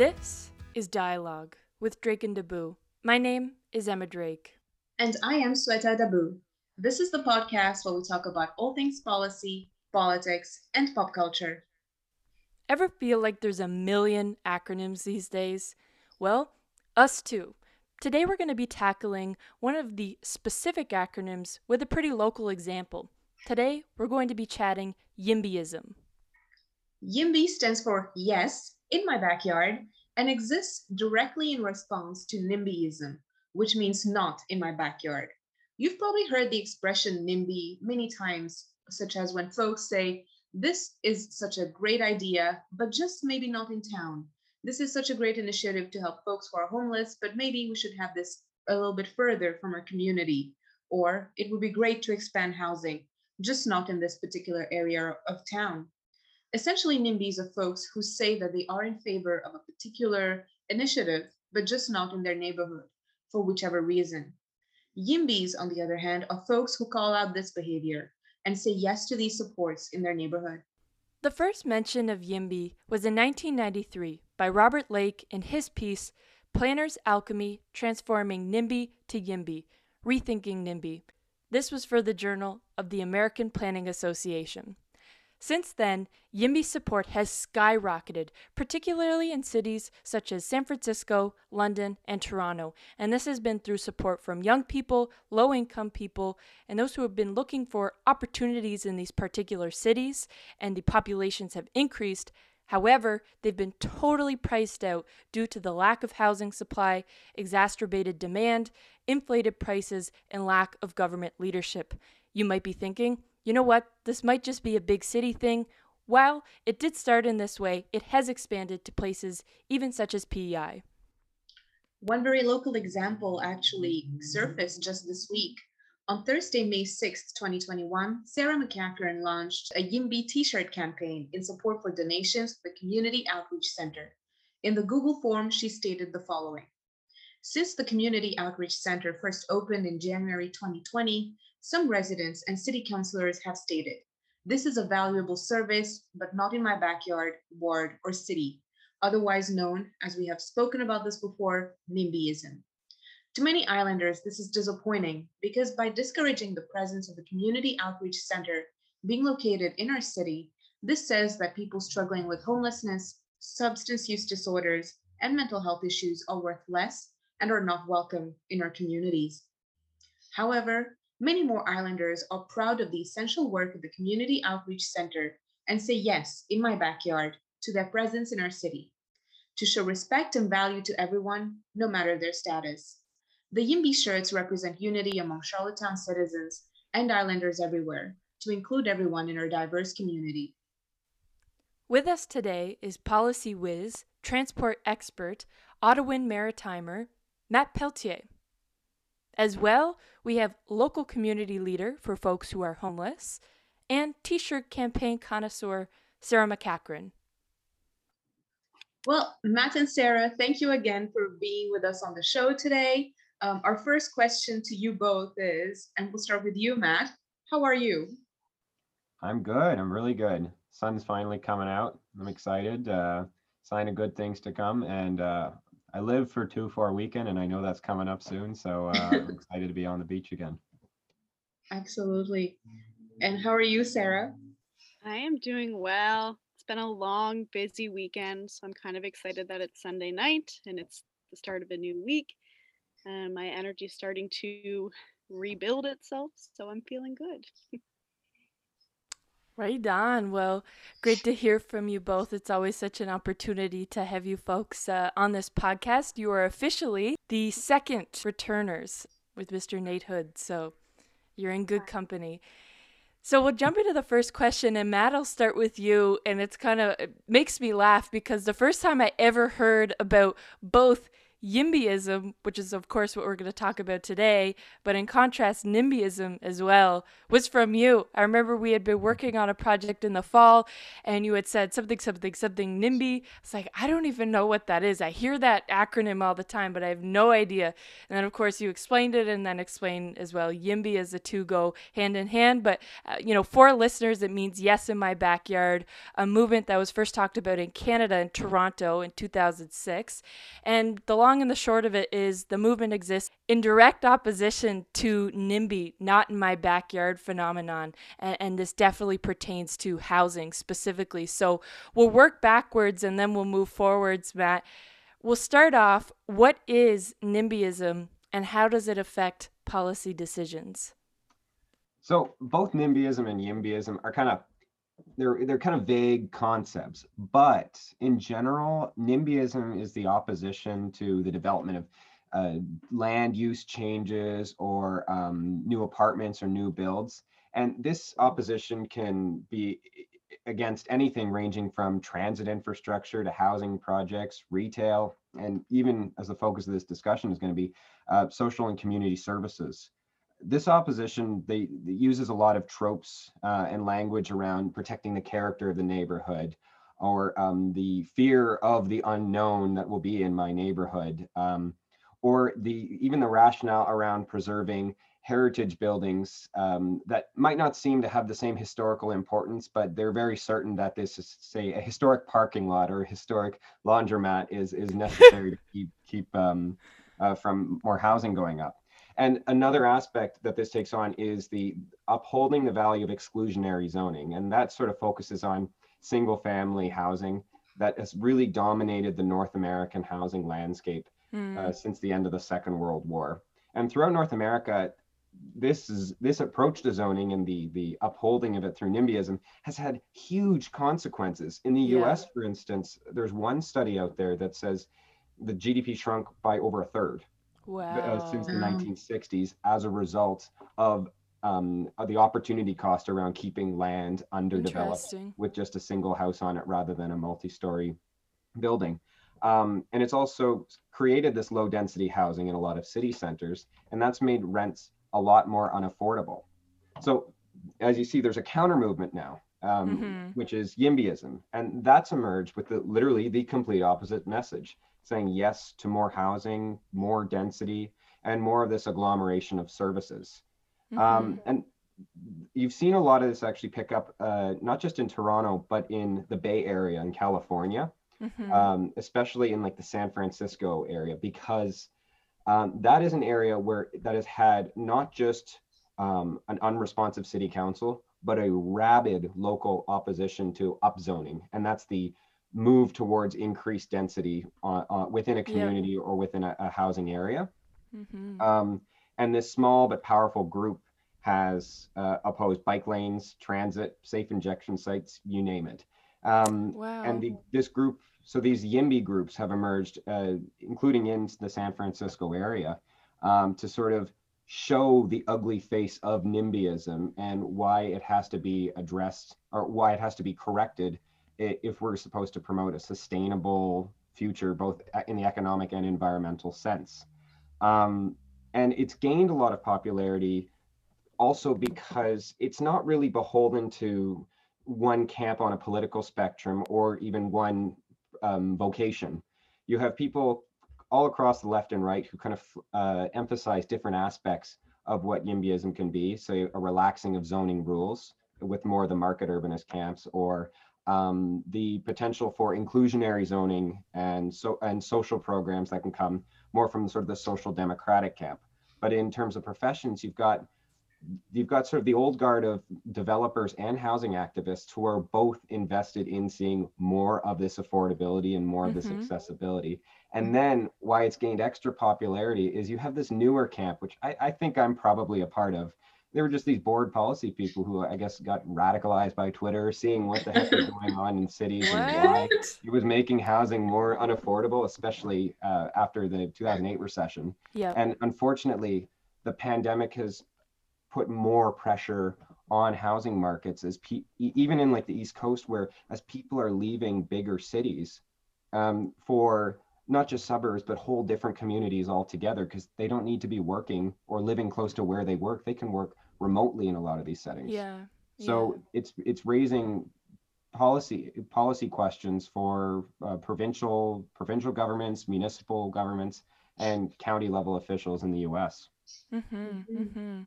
This is Dialogue with Drake and Dabu. My name is Emma Drake. And I am Sweta Dabu. This is the podcast where we talk about all things policy, politics, and pop culture. Ever feel like there's a million acronyms these days? Well, us too. Today we're going to be tackling one of the specific acronyms with a pretty local example. Today we're going to be chatting YIMBYism. YIMBY stands for Yes, in my backyard, and exists directly in response to NIMBYism, which means not in my backyard. You've probably heard the expression NIMBY many times, such as when folks say, This is such a great idea, but just maybe not in town. This is such a great initiative to help folks who are homeless, but maybe we should have this a little bit further from our community. Or it would be great to expand housing, just not in this particular area of town. Essentially, NIMBYs are folks who say that they are in favor of a particular initiative, but just not in their neighborhood for whichever reason. YIMBYs, on the other hand, are folks who call out this behavior and say yes to these supports in their neighborhood. The first mention of YIMBY was in 1993 by Robert Lake in his piece Planners Alchemy Transforming NIMBY to YIMBY Rethinking NIMBY. This was for the Journal of the American Planning Association. Since then, YIMBY support has skyrocketed, particularly in cities such as San Francisco, London, and Toronto. And this has been through support from young people, low income people, and those who have been looking for opportunities in these particular cities, and the populations have increased. However, they've been totally priced out due to the lack of housing supply, exacerbated demand, inflated prices, and lack of government leadership. You might be thinking, you know what, this might just be a big city thing. While it did start in this way, it has expanded to places even such as PEI. One very local example actually surfaced just this week. On Thursday, May 6, 2021, Sarah McCachran launched a YIMBY t shirt campaign in support for donations for the Community Outreach Center. In the Google form, she stated the following Since the Community Outreach Center first opened in January 2020, some residents and city councilors have stated, this is a valuable service, but not in my backyard, ward, or city, otherwise known, as we have spoken about this before, NIMBYism. To many islanders, this is disappointing because by discouraging the presence of a community outreach center being located in our city, this says that people struggling with homelessness, substance use disorders, and mental health issues are worth less and are not welcome in our communities. However, Many more islanders are proud of the essential work of the Community Outreach Center and say yes, in my backyard, to their presence in our city, to show respect and value to everyone, no matter their status. The YIMBY shirts represent unity among Charlottetown citizens and islanders everywhere, to include everyone in our diverse community. With us today is policy whiz, transport expert, Ottawan Maritimer, Matt Peltier. As well, we have local community leader for folks who are homeless and t shirt campaign connoisseur Sarah McCachran. Well, Matt and Sarah, thank you again for being with us on the show today. Um, our first question to you both is, and we'll start with you, Matt. How are you? I'm good. I'm really good. Sun's finally coming out. I'm excited. Uh, sign of good things to come, and uh, I live for two for a weekend, and I know that's coming up soon. So uh, I'm excited to be on the beach again. Absolutely. And how are you, Sarah? I am doing well. It's been a long, busy weekend, so I'm kind of excited that it's Sunday night and it's the start of a new week. And my energy is starting to rebuild itself, so I'm feeling good. Right on. Well, great to hear from you both. It's always such an opportunity to have you folks uh, on this podcast. You are officially the second returners with Mr. Nate Hood, so you're in good company. So we'll jump into the first question, and Matt, I'll start with you. And it's kind of it makes me laugh because the first time I ever heard about both YIMBYism, which is of course what we're going to talk about today, but in contrast, NIMBYism as well, was from you. I remember we had been working on a project in the fall and you had said something, something, something NIMBY. It's like, I don't even know what that is. I hear that acronym all the time, but I have no idea. And then, of course, you explained it and then explained as well YIMBY as the two go hand in hand. But, uh, you know, for listeners, it means yes in my backyard, a movement that was first talked about in Canada in Toronto in 2006. And the long and the short of it is the movement exists in direct opposition to NIMBY, not in my backyard phenomenon. And, and, this definitely pertains to housing specifically. So we'll work backwards and then we'll move forwards, Matt. We'll start off what is NIMBYism and how does it affect policy decisions? So both NIMBYism and YIMBYism are kind of they're they're kind of vague concepts, but in general, NIMBYism is the opposition to the development of uh, land use changes or um, new apartments or new builds. And this opposition can be against anything ranging from transit infrastructure to housing projects, retail, and even as the focus of this discussion is going to be uh, social and community services this opposition they, they, uses a lot of tropes uh, and language around protecting the character of the neighborhood or um, the fear of the unknown that will be in my neighborhood um, or the even the rationale around preserving heritage buildings um, that might not seem to have the same historical importance but they're very certain that this is say a historic parking lot or a historic laundromat is is necessary to keep keep um, uh, from more housing going up and another aspect that this takes on is the upholding the value of exclusionary zoning. And that sort of focuses on single family housing that has really dominated the North American housing landscape mm. uh, since the end of the Second World War. And throughout North America, this is this approach to zoning and the the upholding of it through NIMBYism has had huge consequences. In the yeah. U.S., for instance, there's one study out there that says the GDP shrunk by over a third wow. uh, since the 1960s as a result of um, the opportunity cost around keeping land underdeveloped with just a single house on it rather than a multi-story building. Um, and it's also created this low density housing in a lot of city centers, and that's made rents a lot more unaffordable. So, as you see, there's a counter movement now, um, mm-hmm. which is YIMBYism, and that's emerged with the, literally the complete opposite message saying yes to more housing, more density, and more of this agglomeration of services. Um, mm-hmm. Um, and you've seen a lot of this actually pick up, uh, not just in Toronto, but in the Bay Area in California, mm-hmm. um, especially in like the San Francisco area, because um, that is an area where that has had not just um, an unresponsive city council, but a rabid local opposition to upzoning. And that's the move towards increased density uh, uh, within a community or within a, a housing area. Mm-hmm. Um, and this small but powerful group has uh, opposed bike lanes, transit, safe injection sites, you name it. Um, wow. And the, this group, so these YIMBY groups have emerged, uh, including in the San Francisco area, um, to sort of show the ugly face of NIMBYism and why it has to be addressed or why it has to be corrected if we're supposed to promote a sustainable future, both in the economic and environmental sense. Um, and it's gained a lot of popularity also because it's not really beholden to one camp on a political spectrum or even one um, vocation. You have people all across the left and right who kind of uh, emphasize different aspects of what YIMBYism can be. So a relaxing of zoning rules with more of the market urbanist camps or um, the potential for inclusionary zoning and so and social programs that can come more from sort of the social democratic camp. But in terms of professions, you've got you've got sort of the old guard of developers and housing activists who are both invested in seeing more of this affordability and more of mm-hmm. this accessibility. And mm-hmm. then why it's gained extra popularity is you have this newer camp, which I, I think I'm probably a part of, they were just these bored policy people who I guess got radicalized by Twitter, seeing what the heck was going on in cities what? and why it was making housing more unaffordable, especially uh, after the 2008 recession. Yeah. And unfortunately, the pandemic has put more pressure on housing markets as pe- even in like the East Coast, where as people are leaving bigger cities um, for not just suburbs, but whole different communities altogether because they don't need to be working or living close to where they work. They can work remotely in a lot of these settings. Yeah. So yeah. it's it's raising policy policy questions for uh, provincial provincial governments, municipal governments, and county level officials in the U.S. Mm-hmm, mm-hmm.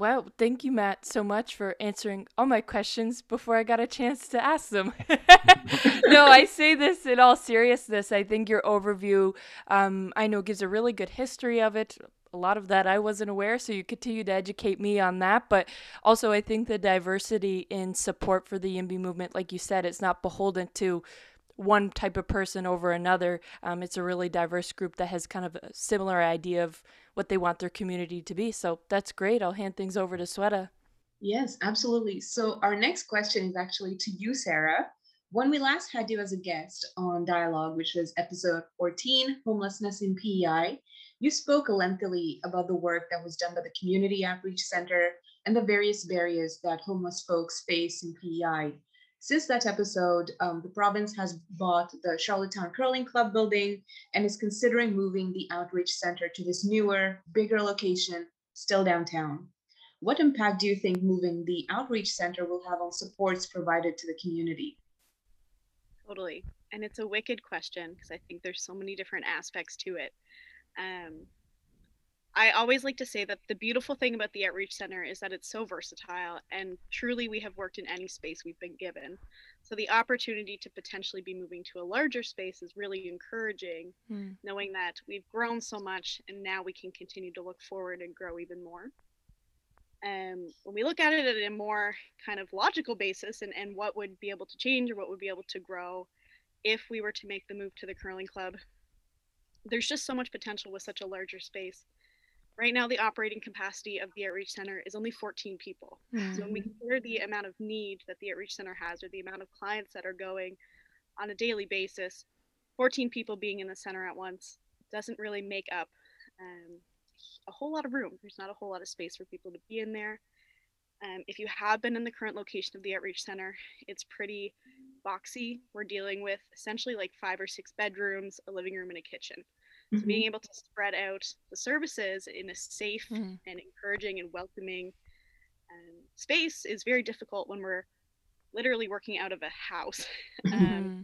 Well, thank you, Matt, so much for answering all my questions before I got a chance to ask them. no, I say this in all seriousness. I think your overview, um, I know, gives a really good history of it. A lot of that I wasn't aware, so you continue to educate me on that. But also, I think the diversity in support for the YIMBY movement, like you said, it's not beholden to one type of person over another. Um, it's a really diverse group that has kind of a similar idea of what they want their community to be. So that's great. I'll hand things over to Sweta. Yes, absolutely. So our next question is actually to you, Sarah. When we last had you as a guest on Dialogue, which was episode 14, Homelessness in PEI, you spoke lengthily about the work that was done by the Community Outreach Center and the various barriers that homeless folks face in PEI. Since that episode, um, the province has bought the Charlottetown Curling Club building and is considering moving the outreach center to this newer, bigger location, still downtown. What impact do you think moving the outreach center will have on supports provided to the community? Totally. And it's a wicked question because I think there's so many different aspects to it. Um, I always like to say that the beautiful thing about the Outreach Center is that it's so versatile and truly we have worked in any space we've been given. So the opportunity to potentially be moving to a larger space is really encouraging, mm. knowing that we've grown so much and now we can continue to look forward and grow even more. Um, when we look at it at a more kind of logical basis and, and what would be able to change or what would be able to grow if we were to make the move to the curling club, there's just so much potential with such a larger space Right now, the operating capacity of the Outreach Center is only 14 people. Mm-hmm. So when we consider the amount of need that the Outreach Center has or the amount of clients that are going on a daily basis, 14 people being in the center at once doesn't really make up um, a whole lot of room. There's not a whole lot of space for people to be in there. Um, if you have been in the current location of the Outreach Center, it's pretty boxy. We're dealing with essentially like five or six bedrooms, a living room, and a kitchen. Mm-hmm. So being able to spread out the services in a safe mm-hmm. and encouraging and welcoming um, space is very difficult when we're literally working out of a house. um, mm-hmm.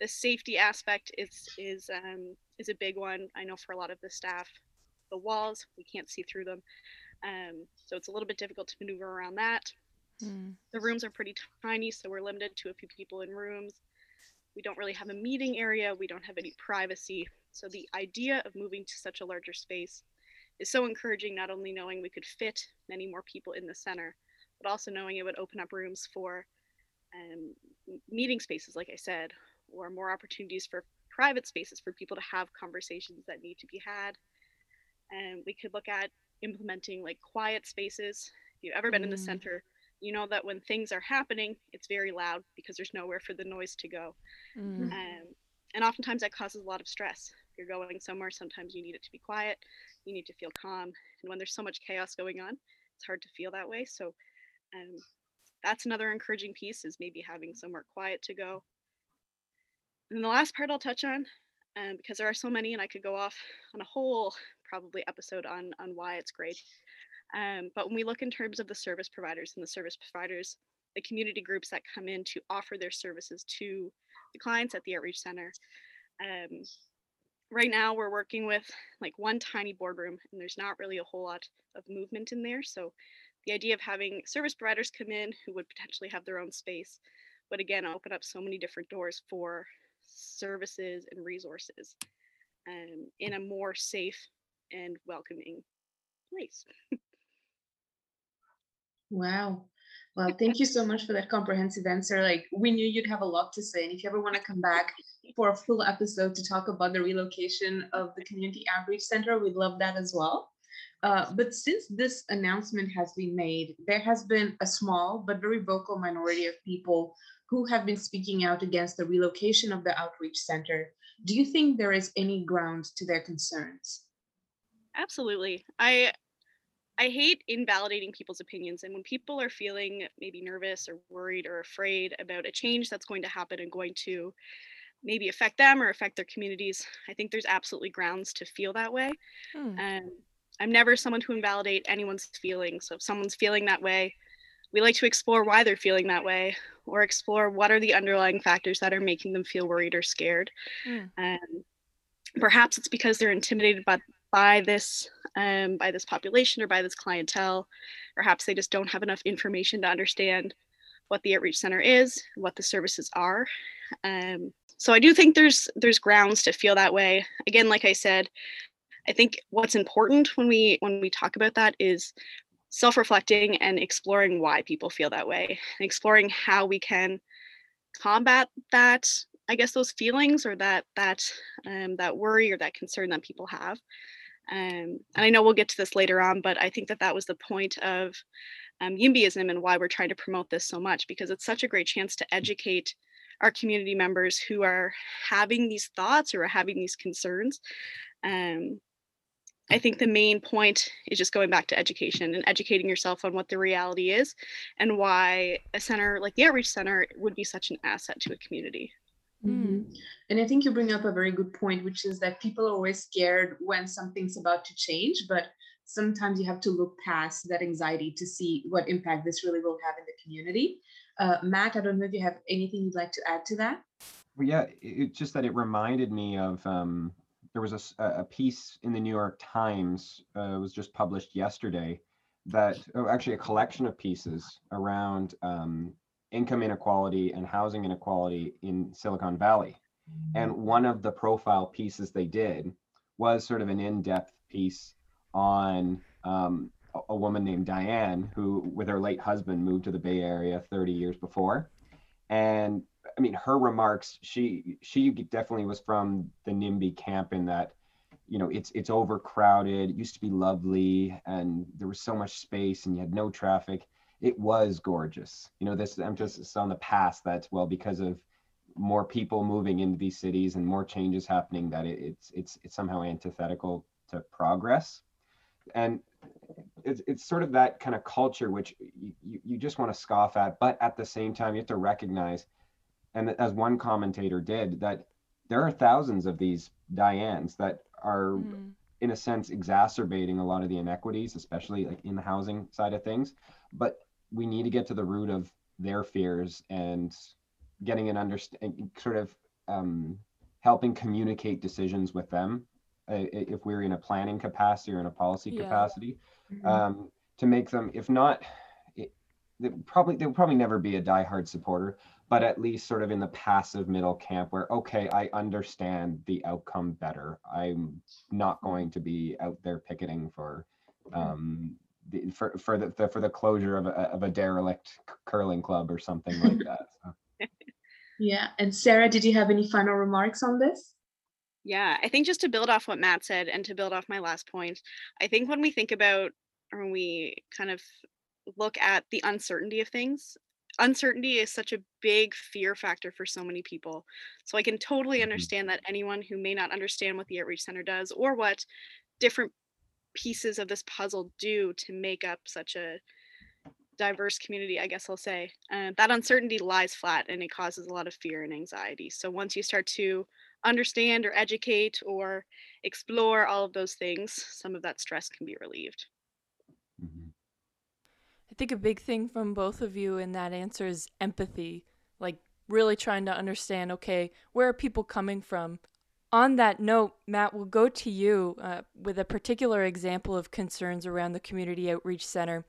the safety aspect is is um, is a big one. I know for a lot of the staff, the walls we can't see through them, um, so it's a little bit difficult to maneuver around that. Mm. The rooms are pretty tiny, so we're limited to a few people in rooms. We don't really have a meeting area. We don't have any privacy. So the idea of moving to such a larger space is so encouraging, not only knowing we could fit many more people in the center, but also knowing it would open up rooms for um, meeting spaces, like I said, or more opportunities for private spaces for people to have conversations that need to be had. And we could look at implementing like quiet spaces. If you've ever been mm. in the mm. center, you know that when things are happening, it's very loud because there's nowhere for the noise to go. Mm. Um, and oftentimes that causes a lot of stress you're going somewhere, sometimes you need it to be quiet, you need to feel calm. And when there's so much chaos going on, it's hard to feel that way. So um, that's another encouraging piece is maybe having somewhere quiet to go. And the last part I'll touch on, um, because there are so many and I could go off on a whole probably episode on, on why it's great. Um, but when we look in terms of the service providers and the service providers, the community groups that come in to offer their services to the clients at the outreach center, um, right now we're working with like one tiny boardroom and there's not really a whole lot of movement in there. So the idea of having service providers come in who would potentially have their own space would again open up so many different doors for services and resources um, in a more safe and welcoming place. wow. Well, thank you so much for that comprehensive answer. Like we knew you'd have a lot to say. And if you ever want to come back for a full episode to talk about the relocation of the Community Outreach Center, we'd love that as well. Uh, but since this announcement has been made, there has been a small but very vocal minority of people who have been speaking out against the relocation of the outreach center. Do you think there is any ground to their concerns? Absolutely. I I hate invalidating people's opinions. And when people are feeling maybe nervous or worried or afraid about a change that's going to happen and going to maybe affect them or affect their communities, I think there's absolutely grounds to feel that way. Hmm. And I'm never someone to invalidate anyone's feelings. So if someone's feeling that way, we like to explore why they're feeling that way or explore what are the underlying factors that are making them feel worried or scared. Mm. And perhaps it's because they're intimidated by, by this um, by this population or by this clientele. Perhaps they just don't have enough information to understand what the outreach center is, what the services are. Um, so I do think there's there's grounds to feel that way. Again, like I said, I think what's important when we when we talk about that is self-reflecting and exploring why people feel that way and exploring how we can combat that i guess those feelings or that that um, that worry or that concern that people have um, and i know we'll get to this later on but i think that that was the point of um, yimbyism and why we're trying to promote this so much because it's such a great chance to educate our community members who are having these thoughts or are having these concerns um, I think the main point is just going back to education and educating yourself on what the reality is and why a center like the Outreach Center would be such an asset to a community. Mhm. And I think you bring up a very good point, which is that people are always scared when something's about to change, but sometimes you have to look past that anxiety to see what impact this really will have in the community. Uh, Matt, I don't know if you have anything you'd like to add to that. Well, yeah, it's just that it reminded me of um, there was a piece in the New York Times, uh, it was just published yesterday, that oh, actually a collection of pieces around um, income inequality and housing inequality in Silicon Valley. And one of the profile pieces they did was sort of an in-depth piece on um, a, a woman named Diane who, with her late husband, moved to the Bay Area 30 years before. And I mean, her remarks, she she definitely was from the NIMBY camp in that, you know, it's it's overcrowded. It used to be lovely, and there was so much space, and you had no traffic. It was gorgeous. You know, this emphasis on the past that, well because of more people moving into these cities and more changes happening. That it, it's it's it's somehow antithetical to progress, and it's it's sort of that kind of culture which you, you, just want to scoff at, but at the same time you have to recognize and as one commentator did that there are thousands of these dianes that are Mm. in a sense exacerbating a lot of the inequities especially like in the housing side of things but we need to get to the root of their fears and getting an understand sort of um, helping communicate decisions with them uh, if we're in a planning capacity or in a policy Yeah. capacity Mhm. um, to make them, if not, it, they probably they will probably never be a diehard supporter, but at least sort of in the passive middle camp where okay, I understand the outcome better. I'm not going to be out there picketing for um, the, for for the, the for the closure of a of a derelict curling club or something like that. So. Yeah. And Sarah, did you have any final remarks on this? Yeah, I think just to build off what Matt said and to build off my last point, I think when we think about or when we kind of look at the uncertainty of things, uncertainty is such a big fear factor for so many people. So I can totally Mhm. understand that anyone who may not understand what the Outreach Center does or what different pieces of this puzzle do to make up such a diverse community, I guess I'll say, uh, that uncertainty lies flat and it causes a lot of fear and anxiety. So once you start to understand or educate or explore all of those things, some of that stress can be relieved. Mhm. I think a big thing from both of you in that answer is empathy, like really trying to understand okay, where are people coming from? On that note, Matt, we'll go to you uh, with a particular example of concerns around the Community Outreach Center.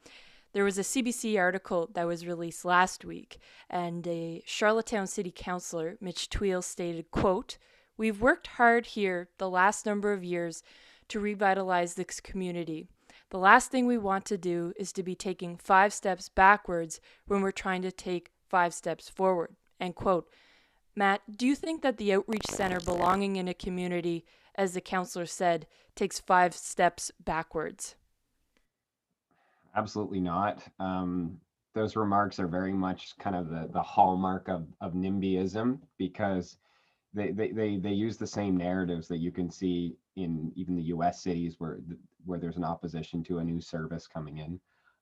There was a CBC article that was released last week, and a Charlottetown City Councilor, Mitch Tweel, stated, quote, We've worked hard here the last number of years to revitalize this community. The last thing we want to do is to be taking five steps backwards when we're trying to take five steps forward. End quote. Matt, do you think that the outreach center belonging in a community, as the counselor said, takes five steps backwards? Absolutely not. Um, those remarks are very much kind of the, the hallmark of, of NIMBYism because they, they, they, they use the same narratives that you can see in even the US cities where, where there's an opposition to a new service coming in.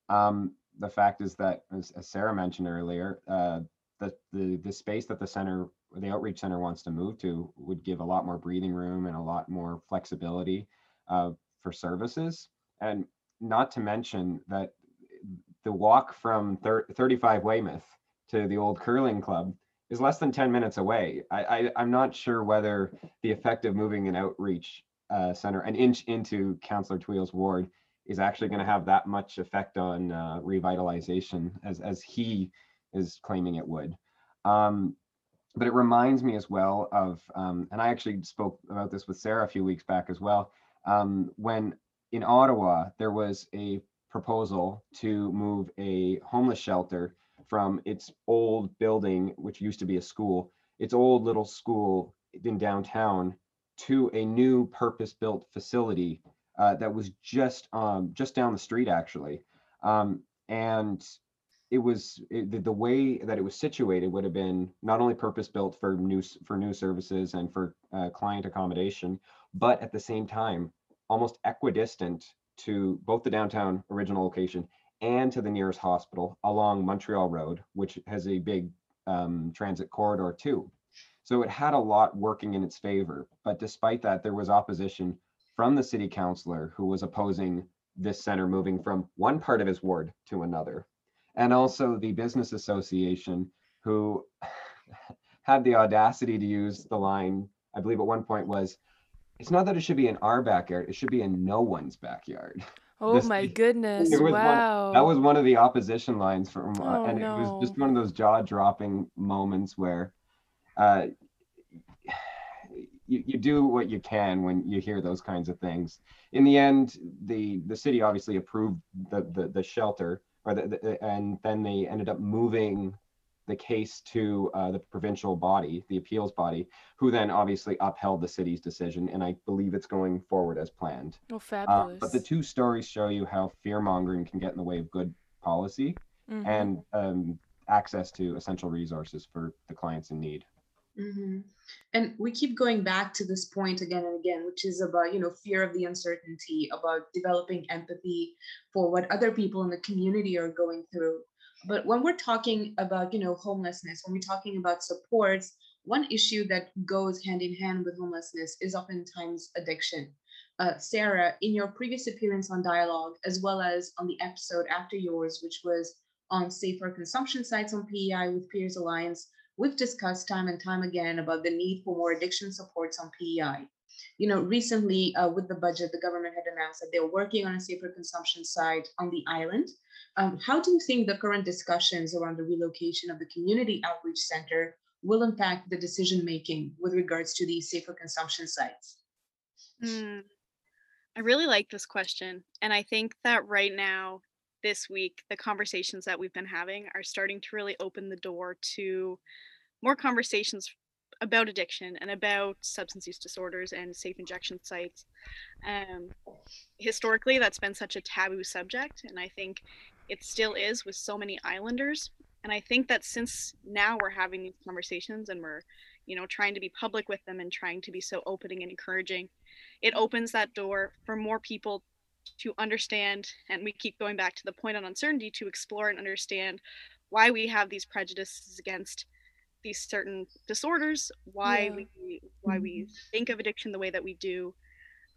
Um, the fact is that, as, as Sarah mentioned earlier, uh, the, the, the space that the center the outreach center wants to move to would give a lot more breathing room and a lot more flexibility uh, for services. And not to mention that the walk from thir- 35 Weymouth to the old curling club is less than 10 minutes away. I, I, am not sure whether the effect of moving an outreach uh, center an inch into Councillor Tweel's ward is actually going to have that much effect on uh, revitalization as, as he is claiming it would. Um, but it reminds me as well of, um, and I actually spoke about this with Sarah a few weeks back as well, um, when in Ottawa there was a proposal to move a homeless shelter from its old building, which used to be a school, its old little school in downtown, to a new purpose-built facility uh, that was just um, just down the street, actually. Um, and it was it, the, way that it was situated would have been not only purpose-built for new for new services and for uh, client accommodation, but at the same time almost equidistant to both the downtown original location and to the nearest hospital along Montreal Road, which has a big um, transit corridor too. So it had a lot working in its favor. But despite that, there was opposition from the city councilor who was opposing this center moving from one part of his ward to another. And also the business association who had the audacity to use the line, I believe at one point was, it's not that it should be in our backyard, it should be in no one's backyard. Oh This- my goodness. Wow. One, that was one of the opposition lines from, uh, Oh, and it was just one of those jaw-dropping moments where uh, you, you do what you can when you hear those kinds of things. In the end, the the city obviously approved the the, the shelter, or the, the, and then they ended up moving the case to uh, the provincial body, the appeals body, who then obviously upheld the city's decision, and I believe it's going forward as planned. Oh, Uh, fabulous. but the two stories show you how fear mongering can get in the way of good policy Mhm. and um, access to essential resources for the clients in need. Hmm And we keep going back to this point again and again, which is about, you know, fear of the uncertainty, about developing empathy for what other people in the community are going through. But when we're talking about, you know, homelessness, when we're talking about supports, one issue that goes hand in hand with homelessness is oftentimes addiction. Uh, Sarah, in your previous appearance on Dialogue, as well as on the episode after yours, which was on safer consumption sites on PEI with Peers Alliance, we've discussed time and time again about the need for more addiction supports on PEI. You know, recently uh, with the budget, the government had announced that they're working on a safer consumption site on the island. Um, how do you think the current discussions around the relocation of the community outreach center will impact the decision making with regards to these safer consumption sites? Mm, I really like this question. And I think that right now, this week, the conversations that we've been having are starting to really open the door to more conversations about addiction and about substance use disorders and safe injection sites. Um, historically, that's been such a taboo subject. And I think it still is with so many islanders. And I think that since now we're having these conversations and we're, you know, trying to be public with them and trying to be so opening and encouraging, it opens that door for more people to understand and we keep going back to the point on uncertainty to explore and understand why we have these prejudices against these certain disorders why Yeah. we why we think of addiction the way that we do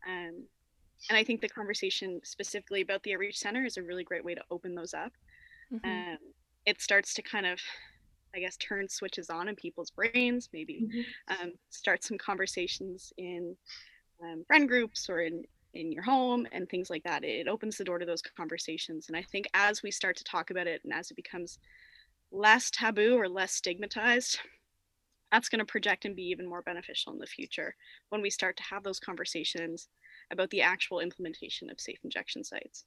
um, and i think the conversation specifically about the outreach center is a really great way to open those up Mhm. um, it starts to kind of i guess turn switches on in people's brains maybe um, start some conversations in um, friend groups or in in your home and things like that it opens the door to those conversations and i think as we start to talk about it and as it becomes less taboo or less stigmatized that's going to project and be even more beneficial in the future when we start to have those conversations about the actual implementation of safe injection sites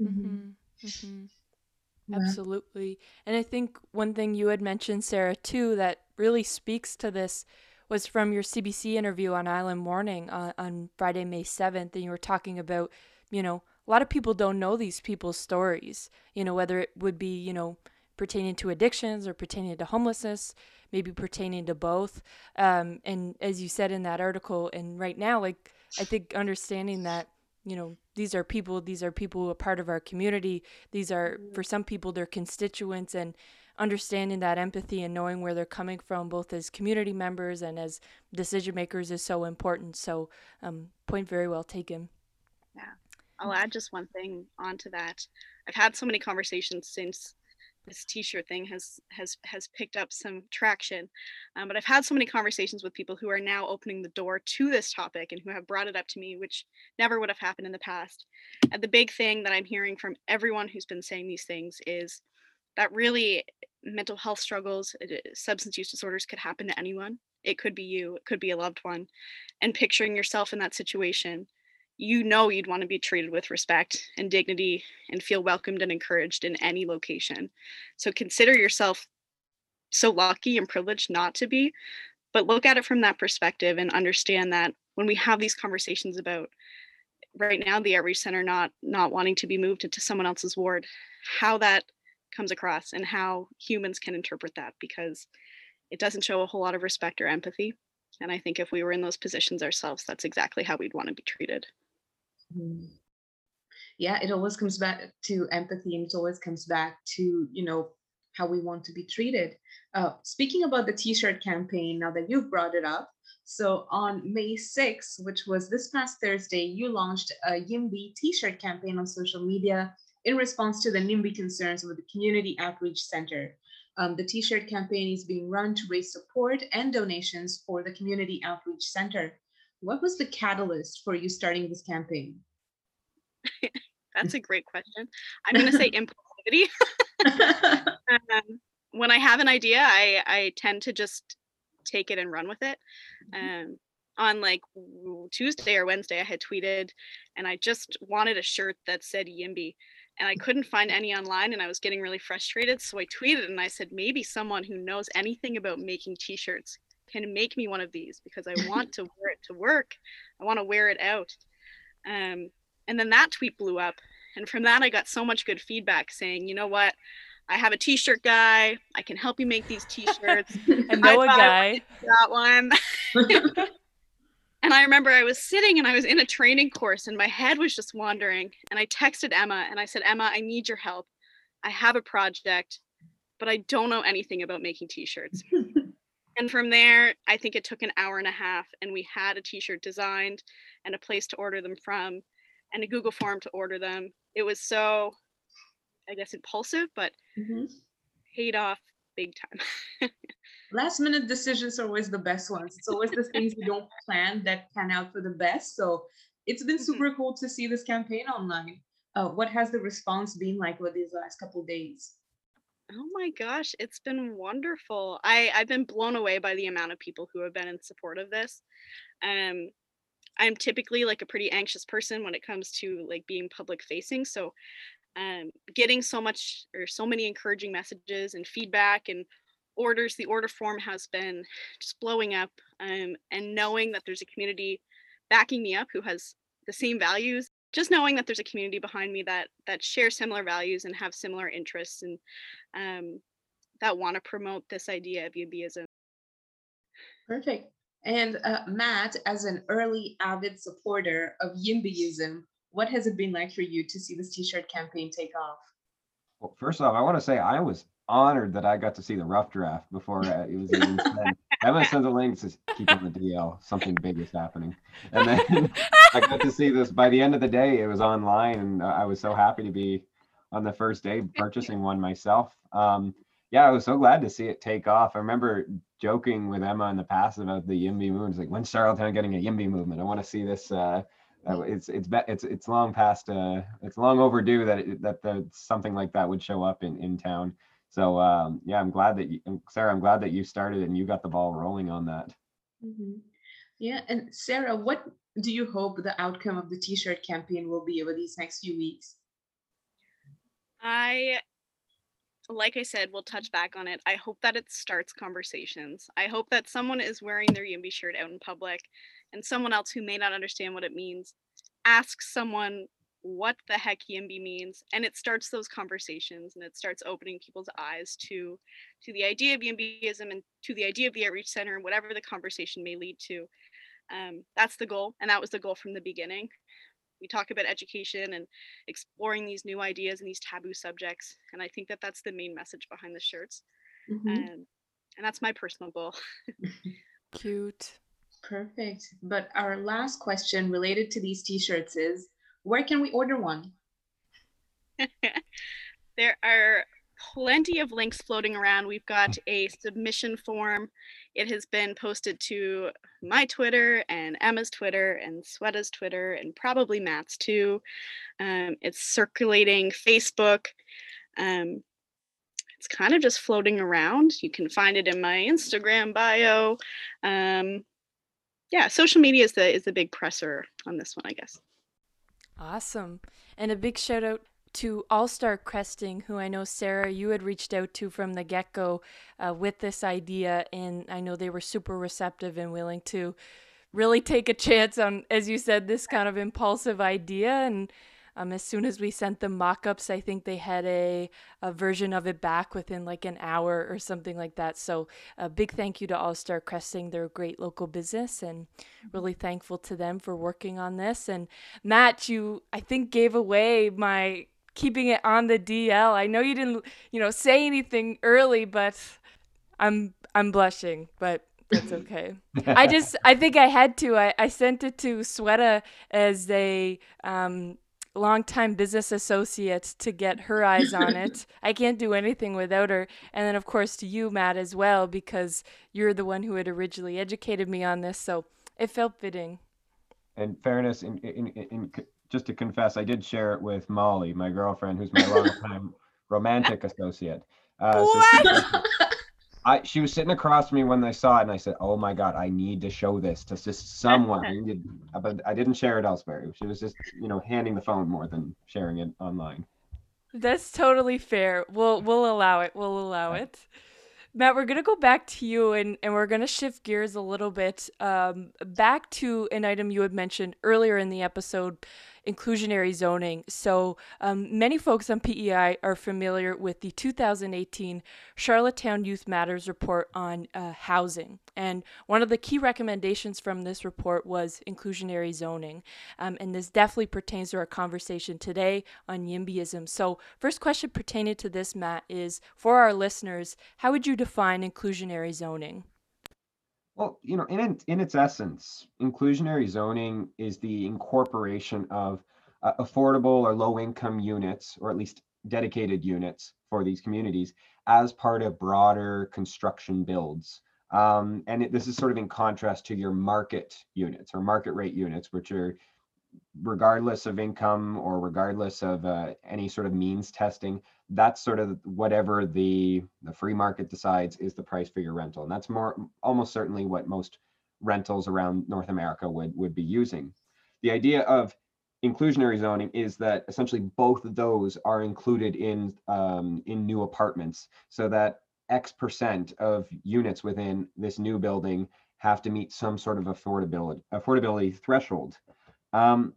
Mhm. Mhm. Yeah. Absolutely. And I think one thing you had mentioned, Sarah, too, that really speaks to this was from your CBC interview on Island Morning on, on Friday, May 7th. And you were talking about, you know, a lot of people don't know these people's stories, you know, whether it would be, you know, pertaining to addictions or pertaining to homelessness, maybe pertaining to both. Um, and as you said in that article, and right now, like, I think understanding that, you know, these are people, these are people who are part of our community. These are, for some people, their constituents. And understanding that empathy and knowing where they're coming from, both as community members and as decision makers, is so important. So, um, point very well taken. Yeah, I'll add just one thing onto that. I've had so many conversations since this t-shirt thing has has has picked up some traction um, but i've had so many conversations with people who are now opening the door to this topic and who have brought it up to me which never would have happened in the past. And the big thing that i'm hearing from everyone who's been saying these things is that really mental health struggles uh, substance use disorders could happen to anyone. It could be you it could be a loved one. And picturing yourself in that situation you know you'd want to be treated with respect and dignity and feel welcomed and encouraged in any location. So consider yourself so lucky and privileged not to be, but look at it from that perspective and understand that when we have these conversations about right now the outreach center not not wanting to be moved into someone else's ward, how that comes across and how humans can interpret that because it doesn't show a whole lot of respect or empathy. And I think if we were in those positions ourselves, that's exactly how we'd want to be treated. Mm. Yeah, it always comes back to empathy and it always comes back to, you know, how we want to be treated. Uh, speaking about the t-shirt campaign, now that you've brought it up, so on May 6th, which was this past Thursday, you launched a YIMBY t-shirt campaign on social media in response to the NIMBY concerns with the Community Outreach Center. Um, the t-shirt campaign is being run to raise support and donations for the Community Outreach Center. What was the catalyst for you starting this campaign? That's a great question. I'm going to say impulsivity. um, when I have an idea, I, I tend to just take it and run with it. Mm-hmm. Um, on like Tuesday or Wednesday, I had tweeted and I just wanted a shirt that said Yimby and I couldn't find any online and I was getting really frustrated. So I tweeted and I said, maybe someone who knows anything about making t shirts can make me one of these because I want to wear it to work. I want to wear it out. Um, and then that tweet blew up. And from that, I got so much good feedback saying, you know what? I have a t-shirt guy. I can help you make these t-shirts. I know a guy. That one. and I remember I was sitting and I was in a training course and my head was just wandering. And I texted Emma and I said, Emma, I need your help. I have a project, but I don't know anything about making t-shirts. And from there, I think it took an hour and a half, and we had a t shirt designed and a place to order them from and a Google form to order them. It was so, I guess, impulsive, but mm-hmm. paid off big time. Last minute decisions are always the best ones. It's always the things we don't plan that pan out for the best. So it's been mm-hmm. super mm-hmm. cool to see this campaign online. Uh, what has the response been like with these last couple days? Oh my gosh, it's been wonderful. I I've been blown away by the amount of people who have been in support of this. Um I'm typically like a pretty anxious person when it comes to like being public facing, so um getting so much or so many encouraging messages and feedback and orders the order form has been just blowing up um and knowing that there's a community backing me up who has the same values just knowing that there's a community behind me that that share similar values and have similar interests and um, that want to promote this idea of YIMBYism. Perfect. And uh, Matt, as an early avid supporter of YIMBYism, what has it been like for you to see this T-shirt campaign take off? Well, first off, I want to say I was honored that I got to see the rough draft before uh, it was even said. Emma sent a link says keep on the DL. Something big is happening, and then I got to see this. By the end of the day, it was online, and I was so happy to be on the first day purchasing one myself. Um, yeah, I was so glad to see it take off. I remember joking with Emma in the past about the Yimby movement. It's like when's Charlottetown getting a Yimby movement? I want to see this. Uh, uh, it's it's it's it's long past. Uh, it's long overdue that it, that the something like that would show up in in town. So um, yeah, I'm glad that you, Sarah. I'm glad that you started and you got the ball rolling on that. Mm-hmm. Yeah, and Sarah, what do you hope the outcome of the T-shirt campaign will be over these next few weeks? I, like I said, we'll touch back on it. I hope that it starts conversations. I hope that someone is wearing their Yimby shirt out in public, and someone else who may not understand what it means asks someone what the heck Yimby means, and it starts those conversations and it starts opening people's eyes to to the idea of Yimbyism and to the idea of the outreach center and whatever the conversation may lead to. Um, that's the goal, and that was the goal from the beginning. we talk about education and exploring these new ideas and these taboo subjects. And I think that that's the main message behind the shirts. Mhm. Um, and that's my personal goal. Cute. Perfect. But our last question related to these t-shirts is where can we order one? there are plenty of links floating around. We've got a submission form. It has been posted to my Twitter and Emma's Twitter and Sweta's Twitter and probably Matt's too. Um, it's circulating Facebook. Um, it's kind of just floating around. You can find it in my Instagram bio. Um, yeah, social media is the is the big presser on this one, I guess. Awesome. And a big shout out to All Star Cresting, who I know, Sarah, you had reached out to from the get go uh, with this idea. And I know they were super receptive and willing to really take a chance on, as you said, this kind of impulsive idea. And um, as soon as we sent them mock ups, I think they had a, a version of it back within like an hour or something like that. So, a big thank you to All Star Cresting. They're a great local business and really thankful to them for working on this. And Matt, you, I think, gave away my keeping it on the DL. I know you didn't, you know, say anything early, but I'm I'm blushing, but that's okay. I just I think I had to. I, I sent it to Sweta as a um longtime business associate to get her eyes on it. I can't do anything without her. And then of course to you, Matt, as well, because you're the one who had originally educated me on this. So it felt fitting. And fairness, in, in, in, just to confess, I did share it with Molly, my girlfriend, who's my longtime romantic associate. Uh, so What? I, she was sitting across from me when I saw it, and I said, "Oh my god, I need to show this to just someone." I needed, but I didn't share it elsewhere. She was just, you know, handing the phone more than sharing it online. That's totally fair. We'll we'll allow it. We'll allow it. Matt, we're gonna go back to you and, and we're gonna shift gears a little bit. Um, back to an item you had mentioned earlier in the episode, inclusionary zoning. So um, many folks on PEI are familiar with the 2018 Charlottetown Youth Matters report on uh, housing. And one of the key recommendations from this report was inclusionary zoning. Um, and this definitely pertains to our conversation today on YIMBYism. So, first question pertaining to this, Matt, is for our listeners, how would you define inclusionary zoning? Well, you know, in in its essence, inclusionary zoning is the incorporation of uh, affordable or low income units, or at least dedicated units for these communities, as part of broader construction builds. Um, and it, this is sort of in contrast to your market units or market rate units, which are regardless of income or regardless of uh, any sort of means testing that's sort of whatever the the free market decides is the price for your rental. And that's more almost certainly what most rentals around north america would would be using. The idea of inclusionary zoning is that essentially both of those are included in um, in new apartments. So that x percent of units within this new building have to meet some sort of affordability affordability threshold um,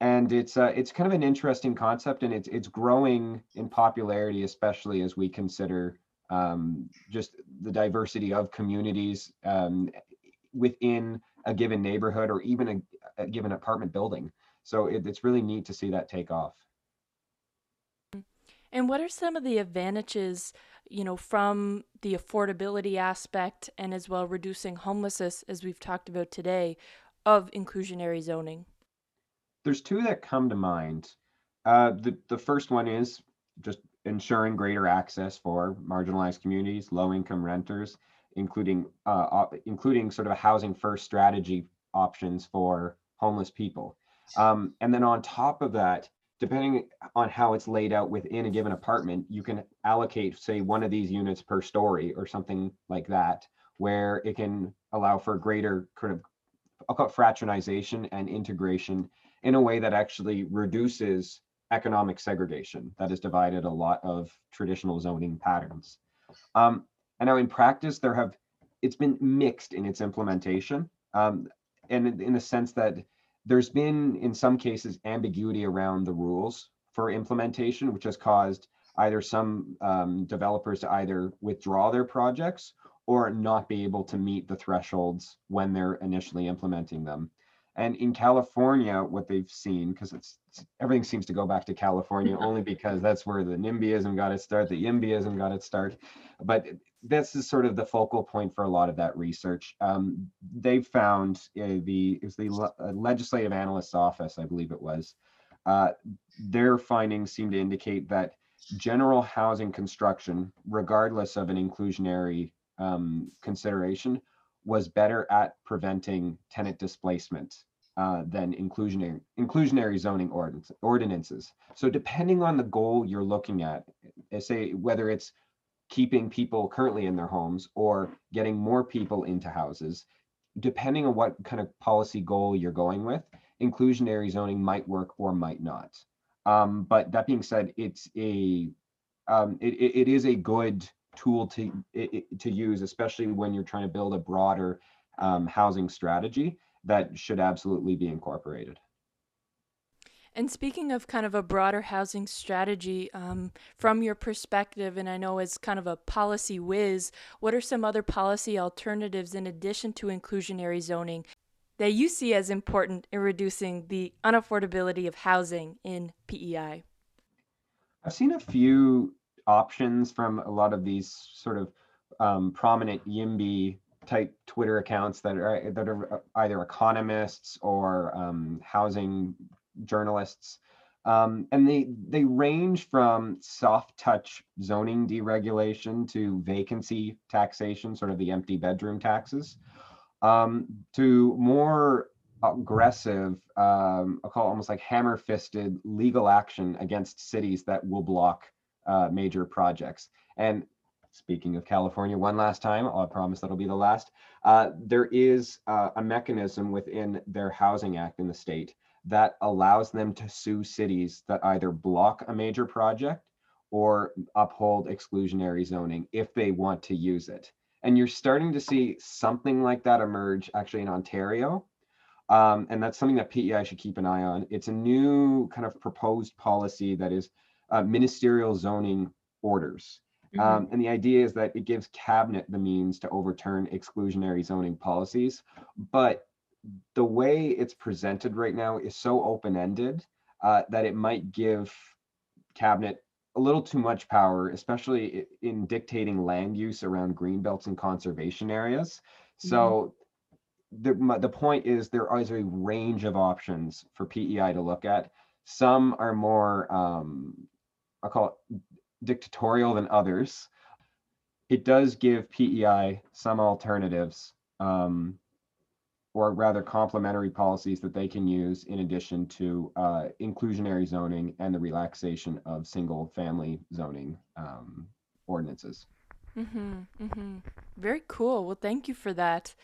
and it's uh, it's kind of an interesting concept, and it's it's growing in popularity, especially as we consider um, just the diversity of communities um, within a given neighborhood or even a, a given apartment building. So it, it's really neat to see that take off. And what are some of the advantages, you know, from the affordability aspect and as well reducing homelessness, as we've talked about today, of inclusionary zoning? There's two that come to mind. Uh, the the first one is just ensuring greater access for marginalized communities, low income renters, including uh, op- including sort of a housing first strategy options for homeless people. Um, and then on top of that, depending on how it's laid out within a given apartment, you can allocate, say, one of these units per story or something like that, where it can allow for greater kind of I'll call it fraternization and integration in a way that actually reduces economic segregation that has divided a lot of traditional zoning patterns. Um, and now in practice, there have it's been mixed in its implementation, um, and in, the sense that there's been in some cases ambiguity around the rules for implementation, which has caused either some um, developers to either withdraw their projects or not be able to meet the thresholds when they're initially implementing them. And in California, what they've seen, because it's everything seems to go back to California only because that's where the NIMBYism got its start, the YIMBYism got its start. But this is sort of the focal point for a lot of that research. Um, they found uh, the it was the Le- uh, Legislative Analyst's Office, I believe it was. Uh, their findings seem to indicate that general housing construction, regardless of an inclusionary um, consideration, was better at preventing tenant displacement uh, than inclusionary inclusionary zoning ordinance, ordinances. So depending on the goal you're looking at, eh, say whether it's keeping people currently in their homes or getting more people into houses, depending on what kind of policy goal you're going with, inclusionary zoning might work or might not. Um, but that being said, it's a um, it, it is a good tool to to use, especially when you're trying to build a broader um, housing strategy that should absolutely be incorporated. And speaking of kind of a broader housing strategy, um, from your perspective, and I know as kind of a policy whiz, what are some other policy alternatives in addition to inclusionary zoning that you see as important in reducing the unaffordability of housing in PEI? I've seen a few options from a lot of these sort of um, prominent YIMBY type Twitter accounts that are that are uh, either economists or um, housing journalists, um, and they they range from soft touch zoning deregulation to vacancy taxation, sort of the empty bedroom taxes, um, to more aggressive, um, I'll call it almost like hammer fisted legal action against cities that will block uh, major projects. And speaking of California, one last time, I promise that'll be the last. Uh, there is uh, a mechanism within their housing act in the state that allows them to sue cities that either block a major project or uphold exclusionary zoning if they want to use it. And you're starting to see something like that emerge actually in Ontario. Um, and that's something that PEI should keep an eye on. It's a new kind of proposed policy that is uh, ministerial zoning orders. Mm-hmm. Um, and the idea is that it gives cabinet the means to overturn exclusionary zoning policies. But the way it's presented right now is so open-ended uh, that it might give cabinet a little too much power, especially in dictating land use around green belts and conservation areas. So mm-hmm. the, the point is there is a range of options for PEI to look at. Some are more um, I'll call it dictatorial than others. It does give PEI some alternatives, um, or rather complementary policies that they can use in addition to uh, inclusionary zoning and the relaxation of single family zoning um, ordinances. Mm-hmm, mm-hmm. Very cool. Well, thank you for that.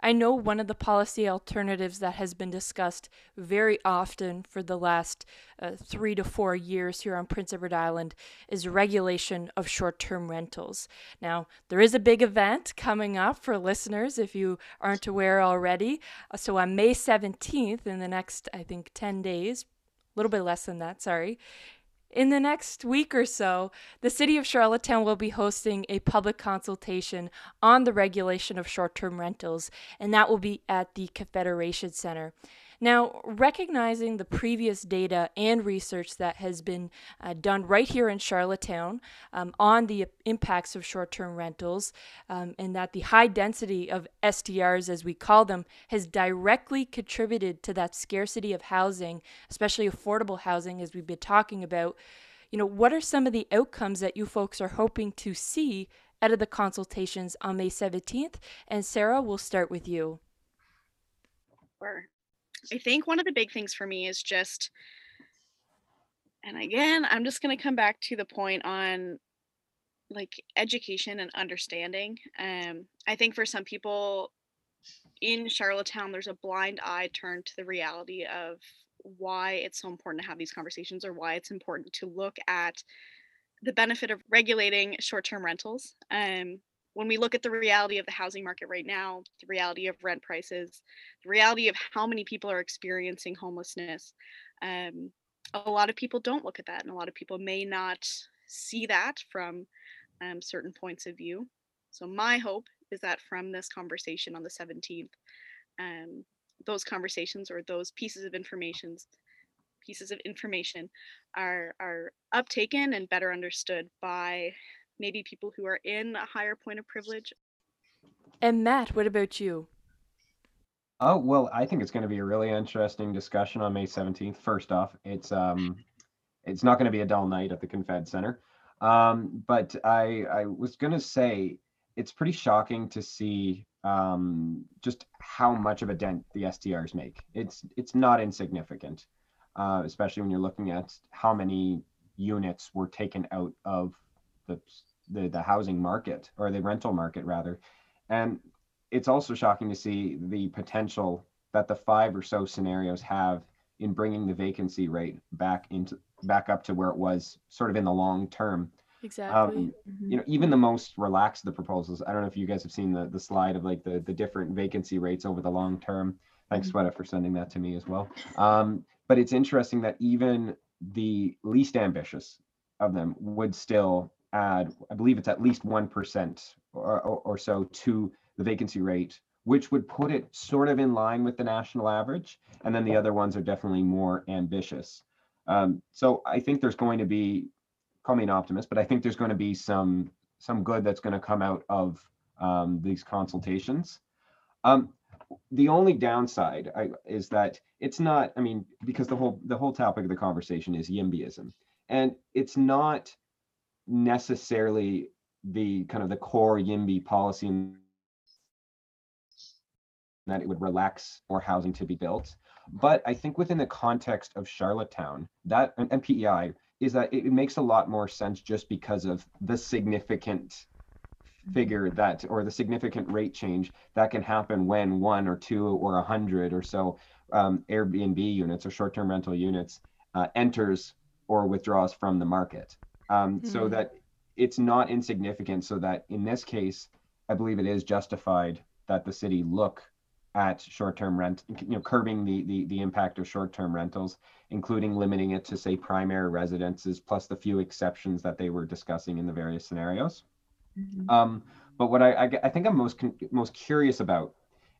I know one of the policy alternatives that has been discussed very often for the last uh, three to four years here on Prince Edward Island is regulation of short term rentals. Now, there is a big event coming up for listeners if you aren't aware already. Uh, so, on May 17th, in the next, I think, 10 days, a little bit less than that, sorry, in the next week or so, the City of Charlottetown will be hosting a public consultation on the regulation of short term rentals, and that will be at the Confederation Center. Now, recognizing the previous data and research that has been uh, done right here in Charlottetown um, on the impacts of short term rentals, um, and that the high density of STRs, as we call them, has directly contributed to that scarcity of housing, especially affordable housing, as we've been talking about. You know, what are some of the outcomes that you folks are hoping to see out of the consultations on May 17th? And Sarah, we'll start with you. Sure. I think one of the big things for me is just, and again, I'm just going to come back to the point on like education and understanding. Um, I think for some people in Charlottetown, there's a blind eye turned to the reality of why it's so important to have these conversations or why it's important to look at the benefit of regulating short-term rentals. Um, when we look at the reality of the housing market right now, the reality of rent prices, the reality of how many people are experiencing homelessness, um, a lot of people don't look at that, and a lot of people may not see that from um, certain points of view. So, my hope is that from this conversation on the 17th, um, those conversations or those pieces of informations pieces of information are are uptaken and better understood by maybe people who are in a higher point of privilege And Matt, what about you? Oh, well, I think it's going to be a really interesting discussion on May 17th. First off, it's um it's not going to be a dull night at the Confed Center. Um, but I I was going to say it's pretty shocking to see um just how much of a dent the STRs make. It's it's not insignificant, uh, especially when you're looking at how many units were taken out of the the, the housing market or the rental market rather. And it's also shocking to see the potential that the five or so scenarios have in bringing the vacancy rate back into back up to where it was sort of in the long term. Exactly. Um, Mhm. you know, even the most relaxed of the proposals. I don't know if you guys have seen the the slide of like the the different vacancy rates over the long term. Thanks, Mhm. Sweta, for sending that to me as well. Um, but it's interesting that even the least ambitious of them would still add, I believe it's at least one percent or, or, or so to the vacancy rate, which would put it sort of in line with the national average. And then the other ones are definitely more ambitious. Um, so I think there's going to be, call me an optimist, but I think there's going to be some some good that's going to come out of um, these consultations. Um, the only downside I, is that it's not. I mean, because the whole the whole topic of the conversation is YIMBYism, and it's not necessarily the kind of the core YIMBY policy that it would relax more housing to be built. But I think within the context of Charlottetown, that and, and PEI is that it, it makes a lot more sense just because of the significant figure that or the significant rate change that can happen when one or two or a hundred or so um, Airbnb units or short-term rental units uh, enters or withdraws from the market. Um, So Mhm. that it's not insignificant. So that in this case, I believe it is justified that the city look at short-term rent, you know, curbing the the, the impact of short-term rentals, including limiting it to say primary residences, plus the few exceptions that they were discussing in the various scenarios. Mhm. Um, but what I I think I'm most most curious about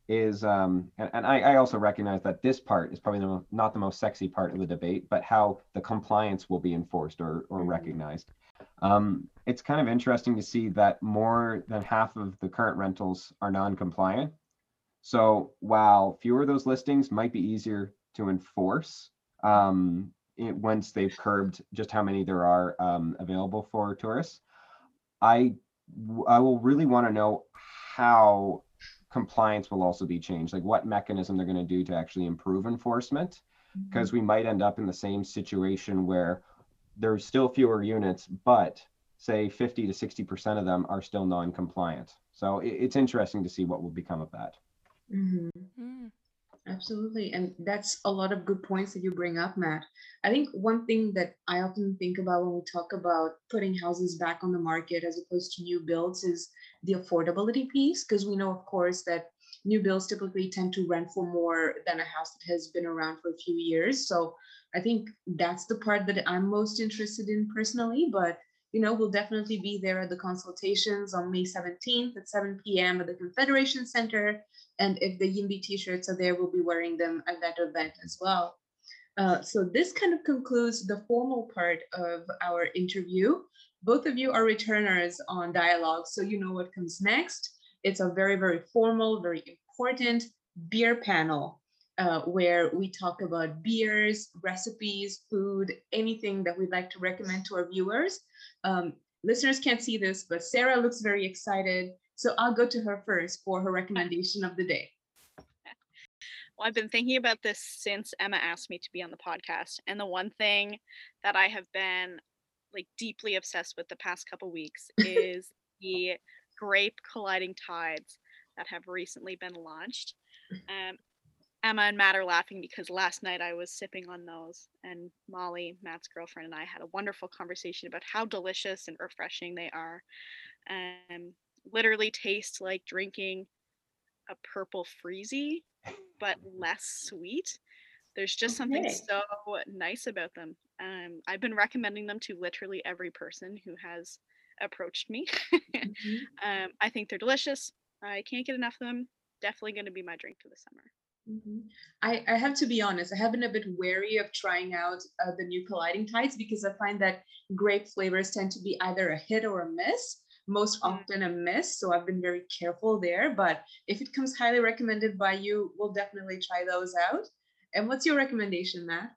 is, um, and, and I, I also recognize that this part is probably the not the most sexy part of the debate, but how the compliance will be enforced or, or Mhm. recognized. Um, it's kind of interesting to see that more than half of the current rentals are non-compliant. So while fewer of those listings might be easier to enforce, um, it, once they've curbed just how many there are um, available for tourists, I I will really want to know how compliance will also be changed, like what mechanism they're going to do to actually improve enforcement, because we might end up in the same situation where there's still fewer units, but say 50 to 60% of them are still non-compliant. So it, it's interesting to see what will become of that. Mhm. Mm. Absolutely. And that's a lot of good points that you bring up, Matt. I think one thing that I often think about when we talk about putting houses back on the market as opposed to new builds is the affordability piece, because we know, of course, that new builds typically tend to rent for more than a house that has been around for a few years. So I think that's the part that I'm most interested in personally. But you know, we'll definitely be there at the consultations on May 17th at 7 p.m. at the Confederation Center. And if the Yimby t-shirts are there, we'll be wearing them at that event as well. Uh, so this kind of concludes the formal part of our interview. Both of you are returners on dialogue, so you know what comes next. It's a very, very formal, very important beer panel uh, where we talk about beers, recipes, food, anything that we'd like to recommend to our viewers. Um, listeners can't see this, but Sarah looks very excited. So I'll go to her first for her recommendation of the day. Well, I've been thinking about this since Emma asked me to be on the podcast. And the one thing that I have been like deeply obsessed with the past couple weeks is the grape colliding tides that have recently been launched. Um, Emma and Matt are laughing because last night I was sipping on those, and Molly, Matt's girlfriend, and I had a wonderful conversation about how delicious and refreshing they are. Um, literally taste like drinking a purple freezy, but less sweet. There's just something Okay. so nice about them. Um, I've been recommending them to literally every person who has approached me. um, I think they're delicious. I can't get enough of them. Definitely going to be my drink for the summer. Mm-hmm. I, I have to be honest, I have been a bit wary of trying out uh, the new colliding tides because I find that grape flavors tend to be either a hit or a miss, most often a miss. So I've been very careful there. But if it comes highly recommended by you, we'll definitely try those out. And what's your recommendation, Matt?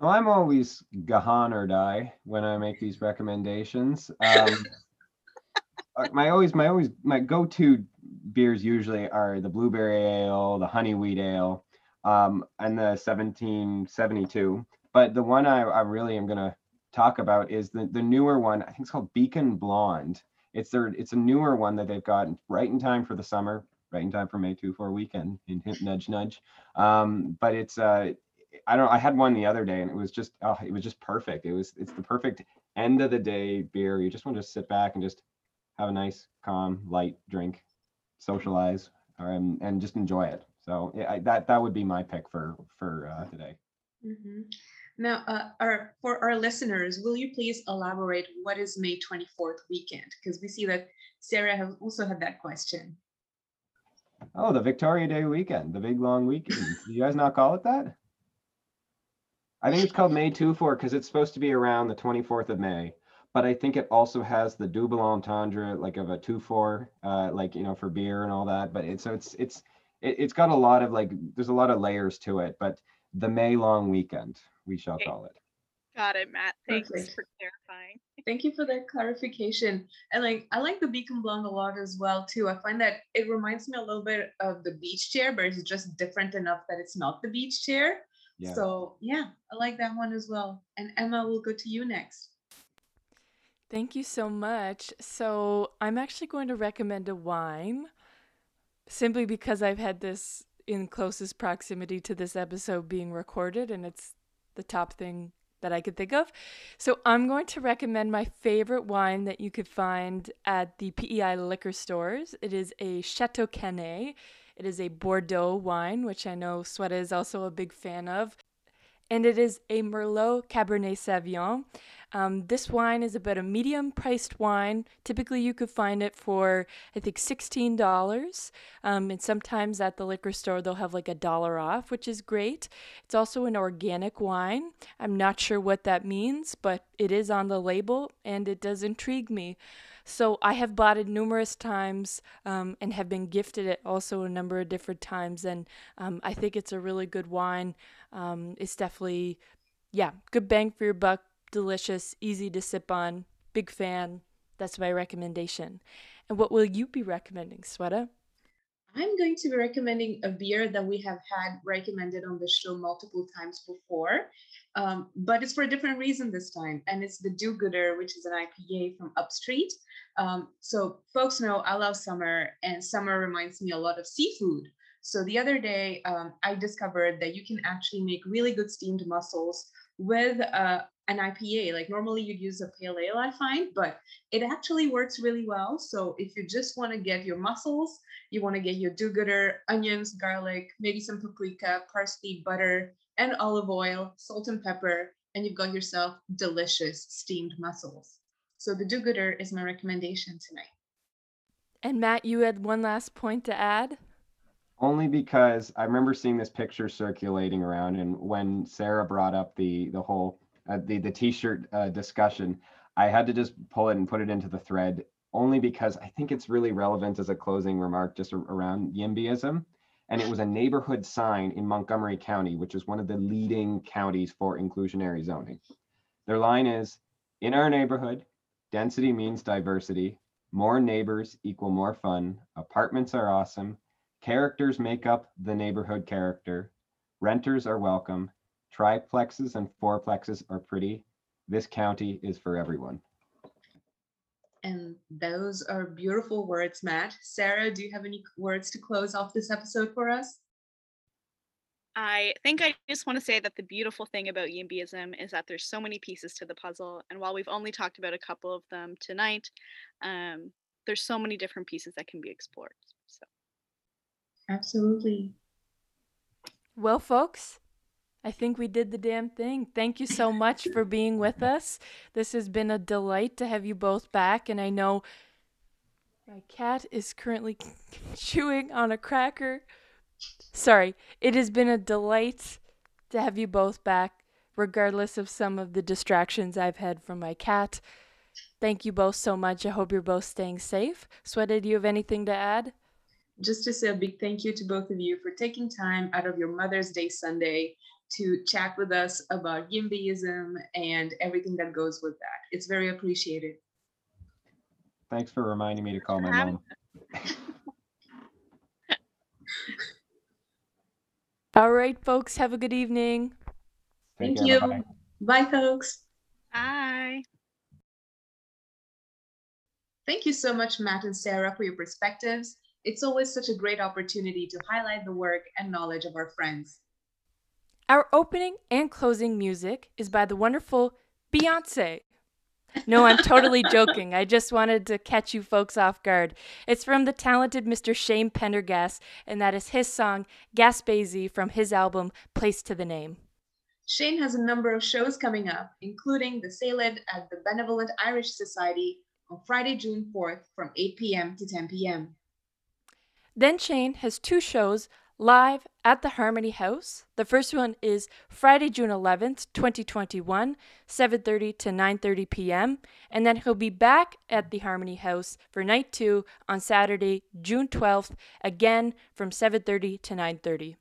So I'm always Gahan or die when I make these recommendations. Um, uh, my always my always my go-to beers usually are the blueberry ale, the honey wheat ale, um, and the 1772. But the one I, I really am gonna talk about is the the newer one. I think it's called Beacon Blonde. It's their it's a newer one that they've got right in time for the summer, right in time for May 2 4 weekend. Hint, nudge, nudge. Um, but it's uh I don't I had one the other day and it was just oh it was just perfect. It was it's the perfect end of the day beer. You just want to sit back and just have a nice, calm, light drink, socialize, um, and just enjoy it. So yeah, I, that that would be my pick for for uh, today. Mm-hmm. Now, uh, our, for our listeners, will you please elaborate what is May 24th weekend? Because we see that Sarah has also had that question. Oh, the Victoria Day weekend, the big long weekend. Do you guys not call it that? I think it's called May 2 4 because it's supposed to be around the 24th of May. But I think it also has the double entendre, like of a 2 4, uh, like, you know, for beer and all that. But it's so it's it's it, it's got a lot of like there's a lot of layers to it. But the May long weekend, we shall Okay. call it. Got it, Matt. Thanks Perfect. for clarifying. Thank you for that clarification. And like, I like the Beacon Blonde a lot as well too. I find that it reminds me a little bit of the beach chair, but it's just different enough that it's not the beach chair. Yeah. So yeah, I like that one as well. And Emma, we'll go to you next. Thank you so much. So, I'm actually going to recommend a wine simply because I've had this in closest proximity to this episode being recorded and it's the top thing that I could think of. So, I'm going to recommend my favorite wine that you could find at the PEI liquor stores. It is a Chateau Canet. It is a Bordeaux wine, which I know Sweta is also a big fan of. And it is a Merlot Cabernet Sauvignon. Um, this wine is about a medium priced wine. Typically, you could find it for, I think, $16. Um, and sometimes at the liquor store, they'll have like a dollar off, which is great. It's also an organic wine. I'm not sure what that means, but it is on the label and it does intrigue me. So I have bought it numerous times um, and have been gifted it also a number of different times. And um, I think it's a really good wine. Um, it's definitely, yeah, good bang for your buck delicious, easy to sip on. Big fan. That's my recommendation. And what will you be recommending, Sweta? I'm going to be recommending a beer that we have had recommended on the show multiple times before, um, but it's for a different reason this time. And it's the Do Gooder, which is an IPA from Upstreet. Um, so, folks know I love summer, and summer reminds me a lot of seafood. So, the other day, um, I discovered that you can actually make really good steamed mussels with uh, an IPA. Like, normally you'd use a pale ale, I find, but it actually works really well. So, if you just want to get your mussels, you want to get your do-gooder, onions, garlic, maybe some paprika, parsley, butter, and olive oil, salt and pepper, and you've got yourself delicious steamed mussels. So the do-gooder is my recommendation tonight. And Matt, you had one last point to add? Only because I remember seeing this picture circulating around, and when Sarah brought up the the whole uh, the the t-shirt uh, discussion, I had to just pull it and put it into the thread. Only because I think it's really relevant as a closing remark, just around YIMBYism, and it was a neighborhood sign in Montgomery County, which is one of the leading counties for inclusionary zoning. Their line is, "In our neighborhood, density means diversity. More neighbors equal more fun. Apartments are awesome." Characters make up the neighborhood character. Renters are welcome. Triplexes and fourplexes are pretty. This county is for everyone. And those are beautiful words, Matt. Sarah, do you have any words to close off this episode for us? I think I just want to say that the beautiful thing about YIMBYism is that there's so many pieces to the puzzle. And while we've only talked about a couple of them tonight, um, there's so many different pieces that can be explored. So Absolutely. Well, folks, I think we did the damn thing. Thank you so much for being with us. This has been a delight to have you both back. And I know my cat is currently chewing on a cracker Sorry, it has been a delight to have you both back, regardless of some of the distractions I've had from my cat. Thank you both so much. I hope you're both staying safe. Sweta, do you have anything to add? Just to say a big thank you to both of you for taking time out of your Mother's Day Sunday to chat with us about YIMBYism and everything that goes with that. It's very appreciated. Thanks for reminding me to call my mom. All right, folks, have a good evening. Take Thank care, you. Bye. bye, folks. Bye. Thank you so much, Matt and Sarah, for your perspectives. It's always such a great opportunity to highlight the work and knowledge of our friends. Our opening and closing music is by the wonderful Beyonce. No, I'm totally joking. I just wanted to catch you folks off guard. It's from the talented Mr. Shane Pendergast, and that is his song Gaspésie from his album Place to the Name. Shane has a number of shows coming up, including the Salad at the Benevolent Irish Society on Friday, June 4th from 8 p.m. to 10 p.m. Then Shane has two shows live at the Harmony House. The first one is Friday, June 11th, 2021, 7:30 to 9:30 p.m., and then he'll be back at the Harmony House for night 2 on Saturday, June 12th, again from 7:30 to 9:30.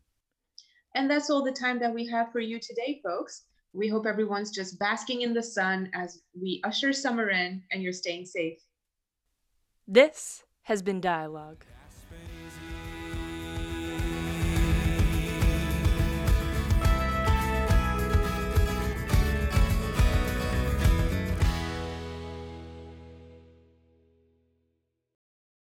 And that's all the time that we have for you today, folks. We hope everyone's just basking in the sun as we usher summer in and you're staying safe. This has been Dialogue.